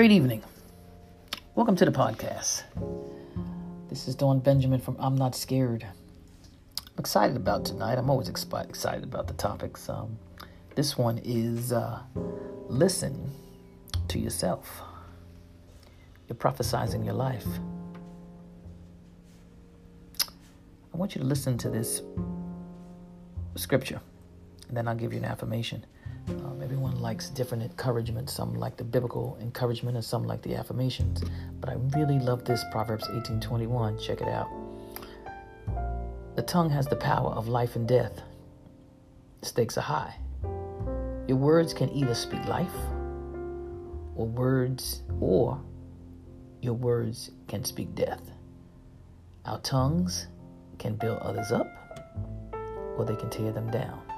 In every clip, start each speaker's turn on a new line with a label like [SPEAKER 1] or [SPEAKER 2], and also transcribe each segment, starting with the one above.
[SPEAKER 1] Great evening. Welcome to the podcast. This is Dawn Benjamin from I'm Not Scared. I'm excited about tonight. I'm always excited about the topics. Um, this one is uh, listen to yourself. You're prophesizing your life. I want you to listen to this scripture, and then I'll give you an affirmation. Um, everyone likes different encouragement. Some like the biblical encouragement, and some like the affirmations. But I really love this Proverbs 18:21. Check it out. The tongue has the power of life and death. The stakes are high. Your words can either speak life, or words, or your words can speak death. Our tongues can build others up, or they can tear them down.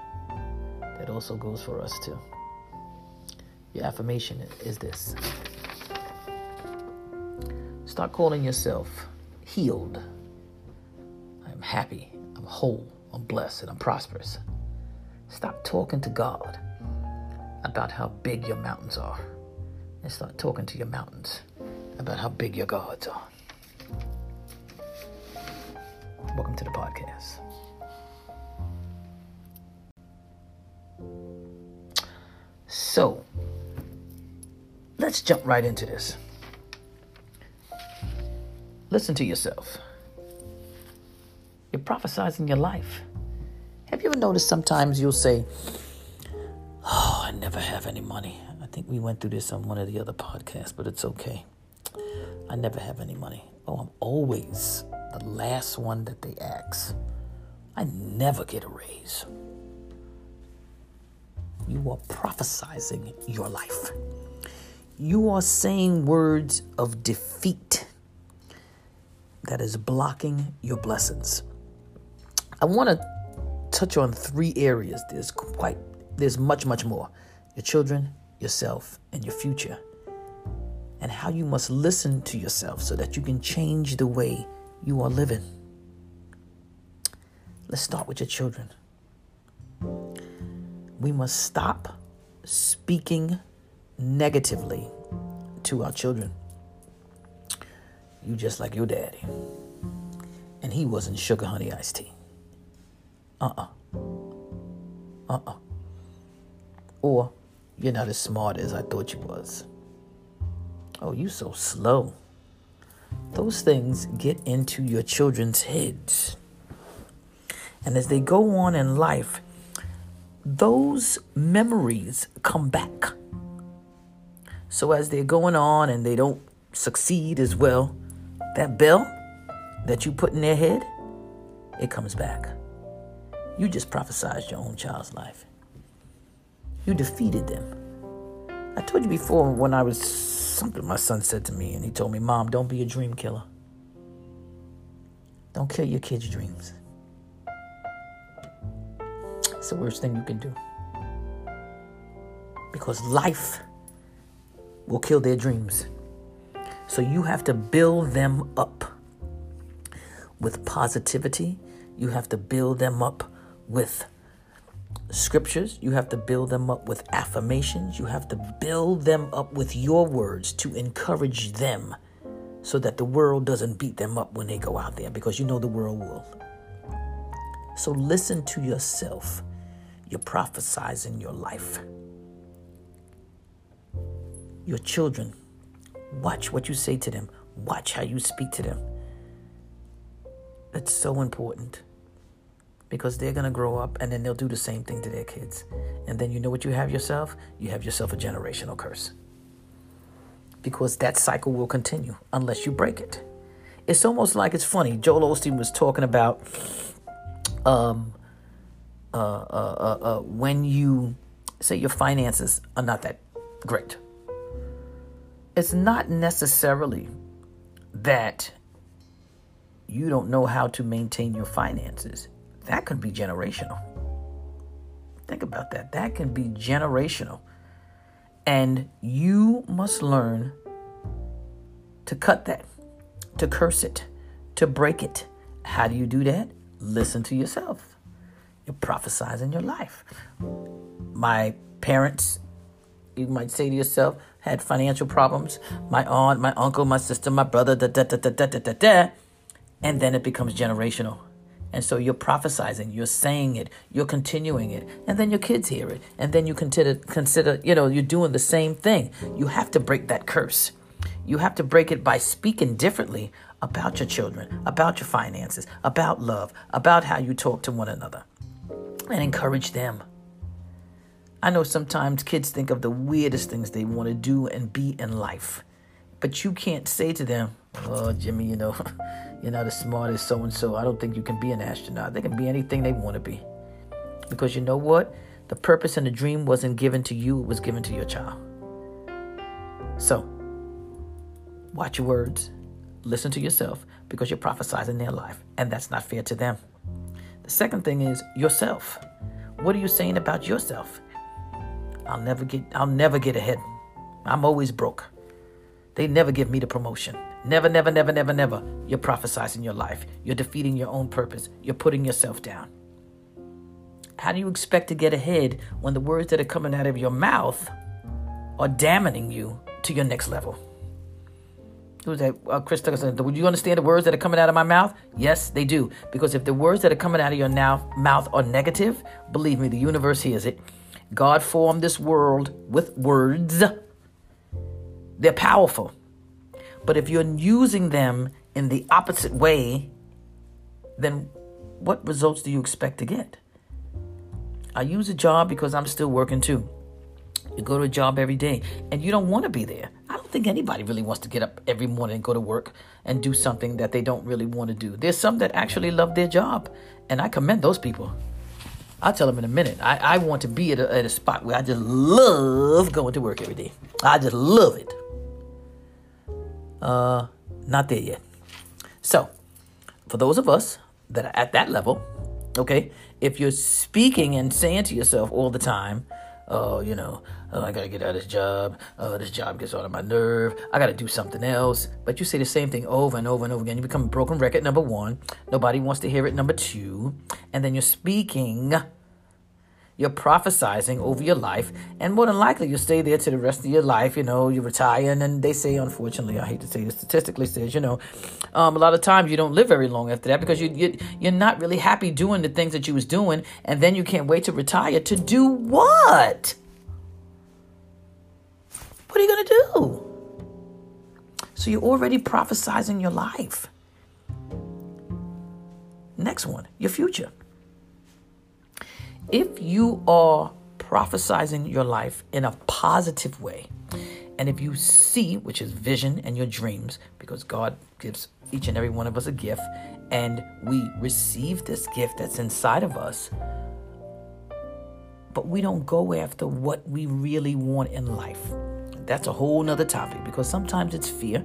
[SPEAKER 1] That also goes for us too. Your affirmation is this start calling yourself healed. I'm happy, I'm whole, I'm blessed, and I'm prosperous. Stop talking to God about how big your mountains are and start talking to your mountains about how big your gods are. Welcome to the podcast. So, let's jump right into this. Listen to yourself. You're prophesizing your life. Have you ever noticed sometimes you'll say, Oh, I never have any money. I think we went through this on one of the other podcasts, but it's okay. I never have any money. Oh, I'm always the last one that they ask. I never get a raise. You are prophesizing your life. You are saying words of defeat that is blocking your blessings. I want to touch on three areas. There's quite there's much much more. Your children, yourself, and your future. And how you must listen to yourself so that you can change the way you are living. Let's start with your children. We must stop speaking negatively to our children. You just like your daddy. And he wasn't sugar honey iced tea. Uh uh-uh. uh. Uh uh. Or you're not as smart as I thought you was. Oh, you so slow. Those things get into your children's heads. And as they go on in life, those memories come back. So as they're going on and they don't succeed as well, that bell that you put in their head, it comes back. You just prophesied your own child's life. You defeated them. I told you before when I was something my son said to me, and he told me, Mom, don't be a dream killer. Don't kill your kids' dreams. It's the worst thing you can do. Because life will kill their dreams. So you have to build them up with positivity. You have to build them up with scriptures. You have to build them up with affirmations. You have to build them up with your words to encourage them so that the world doesn't beat them up when they go out there because you know the world will. So listen to yourself. You're prophesizing your life. Your children, watch what you say to them, watch how you speak to them. It's so important because they're going to grow up and then they'll do the same thing to their kids. And then you know what you have yourself? You have yourself a generational curse. Because that cycle will continue unless you break it. It's almost like it's funny. Joel Osteen was talking about um, uh, uh, uh, uh, when you say your finances are not that great. It's not necessarily that you don't know how to maintain your finances. That could be generational. Think about that. That can be generational. And you must learn to cut that, to curse it, to break it. How do you do that? Listen to yourself. You're prophesizing your life. My parents, you might say to yourself, had financial problems. My aunt, my uncle, my sister, my brother, da da da da da da da da. And then it becomes generational. And so you're prophesizing, you're saying it, you're continuing it, and then your kids hear it, and then you consider consider, you know, you're doing the same thing. You have to break that curse. You have to break it by speaking differently about your children, about your finances, about love, about how you talk to one another, and encourage them. I know sometimes kids think of the weirdest things they want to do and be in life, but you can't say to them, Oh, Jimmy, you know, you're not as smart as so and so. I don't think you can be an astronaut. They can be anything they want to be. Because you know what? The purpose and the dream wasn't given to you, it was given to your child. So, watch your words, listen to yourself because you're prophesying their life, and that's not fair to them. The second thing is yourself. What are you saying about yourself? I'll never get I'll never get ahead. I'm always broke. They never give me the promotion. Never, never, never, never, never. You're prophesizing your life. You're defeating your own purpose. You're putting yourself down. How do you expect to get ahead when the words that are coming out of your mouth are damning you to your next level? Who's that? Uh, Chris Tucker Would you understand the words that are coming out of my mouth? Yes, they do. Because if the words that are coming out of your now, mouth are negative, believe me, the universe hears it. God formed this world with words. They're powerful. But if you're using them in the opposite way, then what results do you expect to get? I use a job because I'm still working too. You go to a job every day and you don't want to be there. I think anybody really wants to get up every morning and go to work and do something that they don't really want to do. There's some that actually love their job, and I commend those people. I'll tell them in a minute. I, I want to be at a, at a spot where I just love going to work every day. I just love it. Uh, not there yet. So, for those of us that are at that level, okay, if you're speaking and saying to yourself all the time, oh, you know, oh, I gotta get out of this job. Oh, this job gets on my nerve. I gotta do something else. But you say the same thing over and over and over again. You become a broken record, number one. Nobody wants to hear it, number two. And then you're speaking you're prophesizing over your life, and more than likely you'll stay there to the rest of your life. You know, you retire, and then they say, unfortunately, I hate to say this, statistically says, you know, um, a lot of times you don't live very long after that because you, you you're not really happy doing the things that you was doing, and then you can't wait to retire to do what? Gonna do? So you're already prophesizing your life. Next one, your future if you are prophesizing your life in a positive way, and if you see, which is vision and your dreams, because God gives each and every one of us a gift, and we receive this gift that's inside of us, but we don't go after what we really want in life. That's a whole nother topic because sometimes it's fear.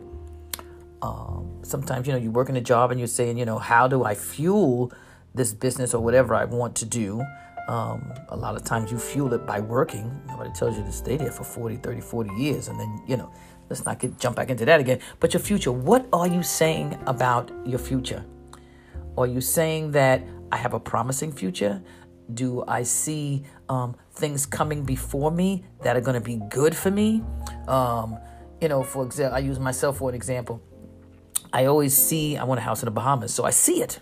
[SPEAKER 1] Um, sometimes, you know, you work in a job and you're saying, you know, how do I fuel this business or whatever I want to do? Um, a lot of times you fuel it by working. Nobody tells you to stay there for 40, 30, 40 years. And then, you know, let's not get jump back into that again. But your future, what are you saying about your future? Are you saying that I have a promising future? Do I see um, things coming before me that are going to be good for me? Um, you know, for example, I use myself for an example. I always see, I want a house in the Bahamas, so I see it.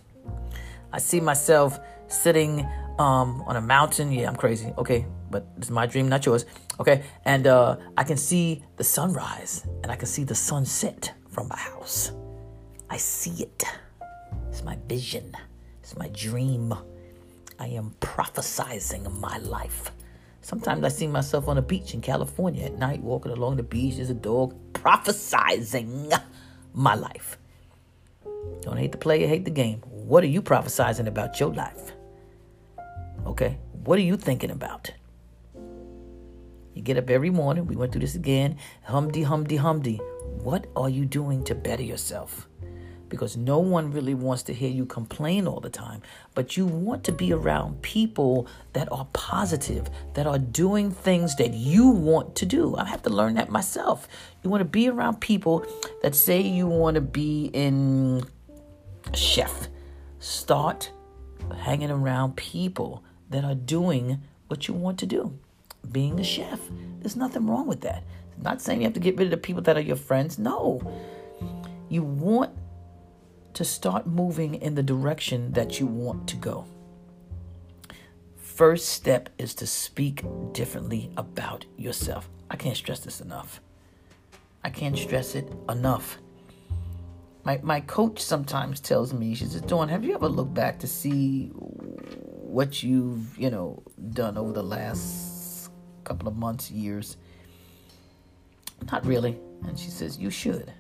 [SPEAKER 1] I see myself sitting um, on a mountain. Yeah, I'm crazy. Okay, but it's my dream, not yours. Okay, and uh, I can see the sunrise and I can see the sunset from my house. I see it. It's my vision. It's my dream. I am prophesizing my life. Sometimes I see myself on a beach in California at night, walking along the beach. There's a dog prophesizing my life. Don't hate the player, hate the game. What are you prophesizing about your life? Okay, what are you thinking about? You get up every morning, we went through this again. Humdy, humdy, humdy. What are you doing to better yourself? Because no one really wants to hear you complain all the time, but you want to be around people that are positive, that are doing things that you want to do. I have to learn that myself. You want to be around people that say you want to be in chef. Start hanging around people that are doing what you want to do, being a chef. There's nothing wrong with that. Not saying you have to get rid of the people that are your friends. No. You want to start moving in the direction that you want to go. First step is to speak differently about yourself. I can't stress this enough. I can't stress it enough. My, my coach sometimes tells me, she says, Dawn, have you ever looked back to see what you've, you know, done over the last couple of months, years? Not really. And she says, You should.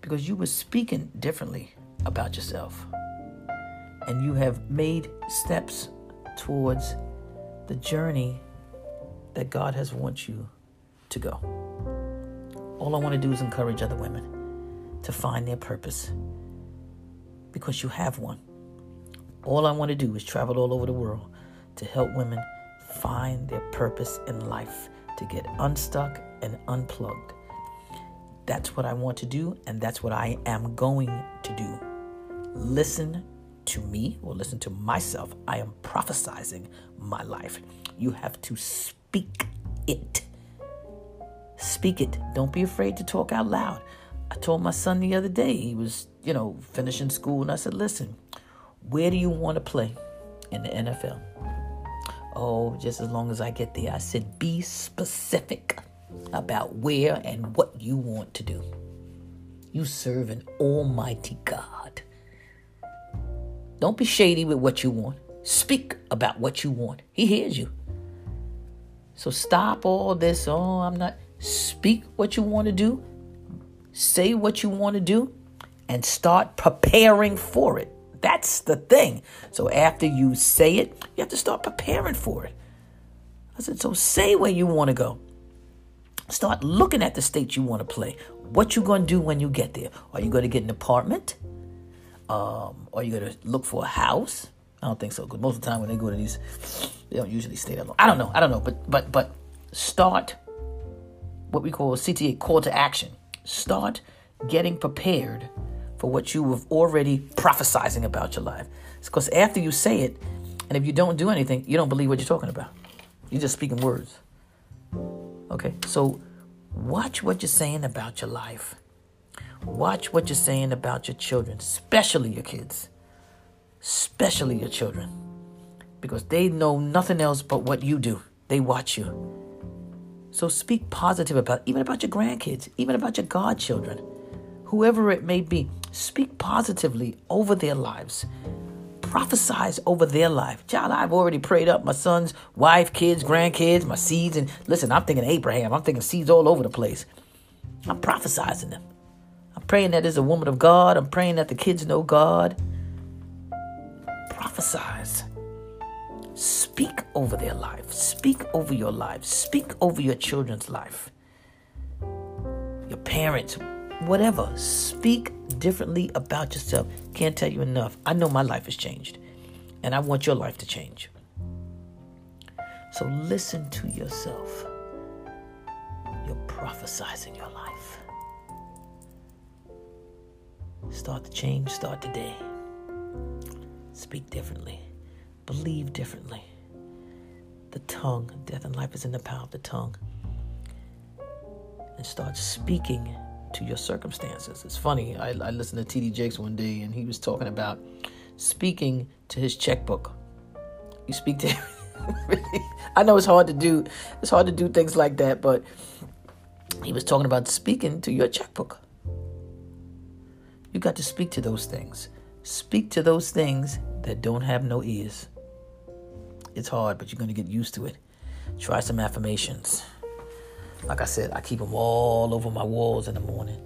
[SPEAKER 1] Because you were speaking differently about yourself. And you have made steps towards the journey that God has want you to go. All I want to do is encourage other women to find their purpose because you have one. All I want to do is travel all over the world to help women find their purpose in life, to get unstuck and unplugged. That's what I want to do, and that's what I am going to do. Listen to me or listen to myself. I am prophesizing my life. You have to speak it. Speak it. Don't be afraid to talk out loud. I told my son the other day, he was, you know, finishing school, and I said, listen, where do you want to play in the NFL? Oh, just as long as I get there. I said, be specific about where and what you want to do. You serve an almighty God. Don't be shady with what you want. Speak about what you want. He hears you. So stop all this. Oh, I'm not. Speak what you want to do. Say what you want to do and start preparing for it. That's the thing. So after you say it, you have to start preparing for it. I said, so say where you want to go. Start looking at the state you want to play. What you going to do when you get there? Are you going to get an apartment? Um, are you going to look for a house? I don't think so because most of the time when they go to these, they don't usually stay that long. I don't know. I don't know. But but but start what we call CTA call to action. Start getting prepared for what you have already prophesizing about your life. Because after you say it, and if you don't do anything, you don't believe what you're talking about. You're just speaking words. Okay, so watch what you're saying about your life. Watch what you're saying about your children, especially your kids, especially your children, because they know nothing else but what you do. They watch you. So speak positive about even about your grandkids, even about your godchildren, whoever it may be. Speak positively over their lives. Prophesize over their life. Child, I've already prayed up my son's wife, kids, grandkids, my seeds. And listen, I'm thinking Abraham. I'm thinking seeds all over the place. I'm prophesizing them. I'm praying that there's a woman of God. I'm praying that the kids know God. Prophesize. Speak over their life. Speak over your life. Speak over your children's life. Your parents, whatever. Speak differently about yourself. Can't tell you enough. I know my life has changed, and I want your life to change. So listen to yourself. You're prophesizing your life. Start to change, start today. Speak differently. Believe differently. The tongue, death and life is in the power of the tongue. And start speaking to your circumstances. It's funny, I, I listened to T.D. Jakes one day and he was talking about speaking to his checkbook. You speak to I know it's hard to do. It's hard to do things like that, but he was talking about speaking to your checkbook. You got to speak to those things. Speak to those things that don't have no ears. It's hard, but you're going to get used to it. Try some affirmations. Like I said, I keep them all over my walls in the morning.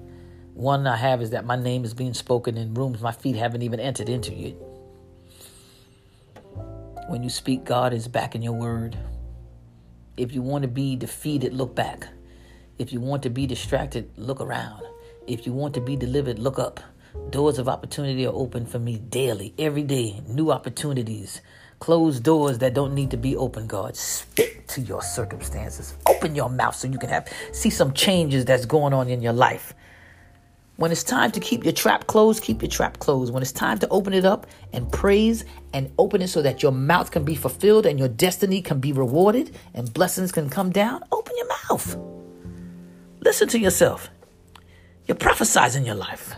[SPEAKER 1] One I have is that my name is being spoken in rooms my feet haven't even entered into yet. When you speak, God is back in your word. If you want to be defeated, look back. If you want to be distracted, look around. If you want to be delivered, look up. Doors of opportunity are open for me daily, every day. New opportunities. Closed doors that don't need to be open, God. Speak to your circumstances. Open your mouth so you can have see some changes that's going on in your life. When it's time to keep your trap closed, keep your trap closed. When it's time to open it up and praise and open it so that your mouth can be fulfilled and your destiny can be rewarded and blessings can come down, open your mouth. Listen to yourself. You're prophesizing your life.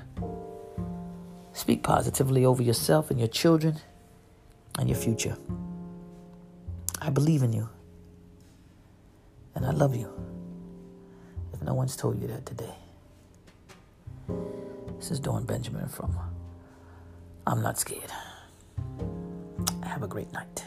[SPEAKER 1] Speak positively over yourself and your children and your future. I believe in you. And I love you. If no one's told you that today. This is Dawn Benjamin from I'm Not Scared. Have a great night.